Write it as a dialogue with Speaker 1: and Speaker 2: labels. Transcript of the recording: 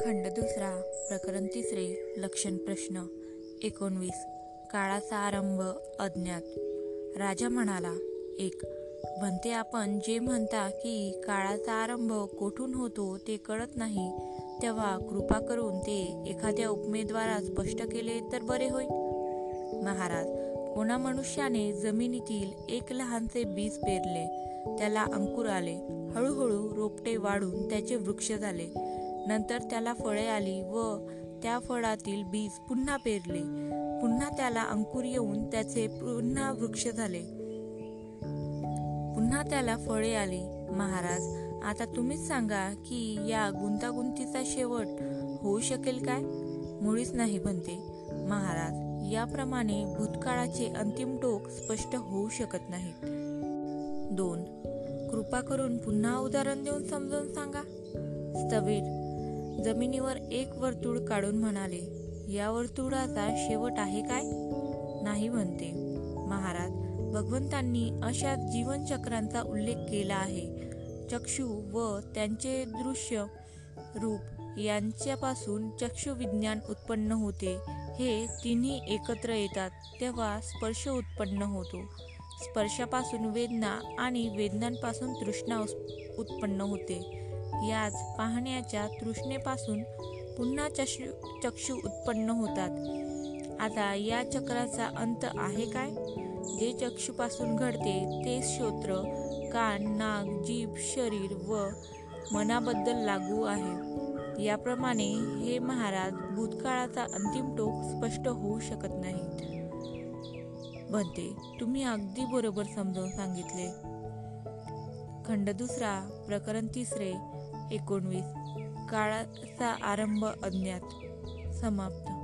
Speaker 1: खंड दुसरा प्रकरण तिसरे लक्षण प्रश्न. एकोणवीस. काळाचा आरंभ अज्ञात. राजा म्हणाला एक म्हणते आपण जे म्हणता की काळाचा आरंभ कोठून होतो ते कळत नाही. तेव्हा कृपा करून ते एखाद्या उपमेद्वारा स्पष्ट केले तर बरे होईल महाराज कोणा मनुष्याने जमिनीतील एक लहानसे बीज पेरले. त्याला अंकुर आले. हळूहळू रोपटे वाढून त्याचे वृक्ष झाले. नंतर त्याला फळे आली व त्या फळातील बीज पुन्हा पेरले. पुन्हा त्याला अंकुर येऊन त्याचे पुन्हा वृक्ष झाले. पुन्हा त्याला फळे आली. महाराज आता तुम्हीच सांगा की या गुंतागुंतीचा शेवट होऊ शकेल काय? मुळीच नाही बनते महाराज याप्रमाणे भूतकाळाचे अंतिम टोक स्पष्ट होऊ शकत नाहीत. दोन कृपा करून पुन्हा उदाहरण देऊन समजावून सांगा. स्थवीर जमिनीवर एक वर्तुळ काढून म्हणाले या वर्तुळाचा शेवट आहे काय? नाही म्हणते. महाराज भगवंतांनी अशा जीवनचक्रांचा उल्लेख केला आहे. चक्षु व त्यांचे दृश्य रूप यांच्यापासून चक्षुविज्ञान उत्पन्न होते. हे तिन्ही एकत्र येतात तेव्हा स्पर्श उत्पन्न होतो. स्पर्शापासून वेदना आणि वेदनांपासून तृष्णा उत्पन्न होते. याच पाहण्याच्या तृष्णेपासून पुन्हा चक्षु चक्षु उत्पन्न होतात. आता या चक्राचा अंत आहे काय? जे चक्षुपासून घडते ते श्रोत्र कान नाक जीभ शरीर व मनाबद्दल लागू आहे. याप्रमाणे हे महाराज भूतकाळाचा अंतिम टोक स्पष्ट होऊ शकत नाही. बनते तुम्ही अगदी बरोबर समजावून सांगितले. खंड दुसरा प्रकरण तिसरे एकोणवीस. काळाचा आरंभ अज्ञात. समाप्त.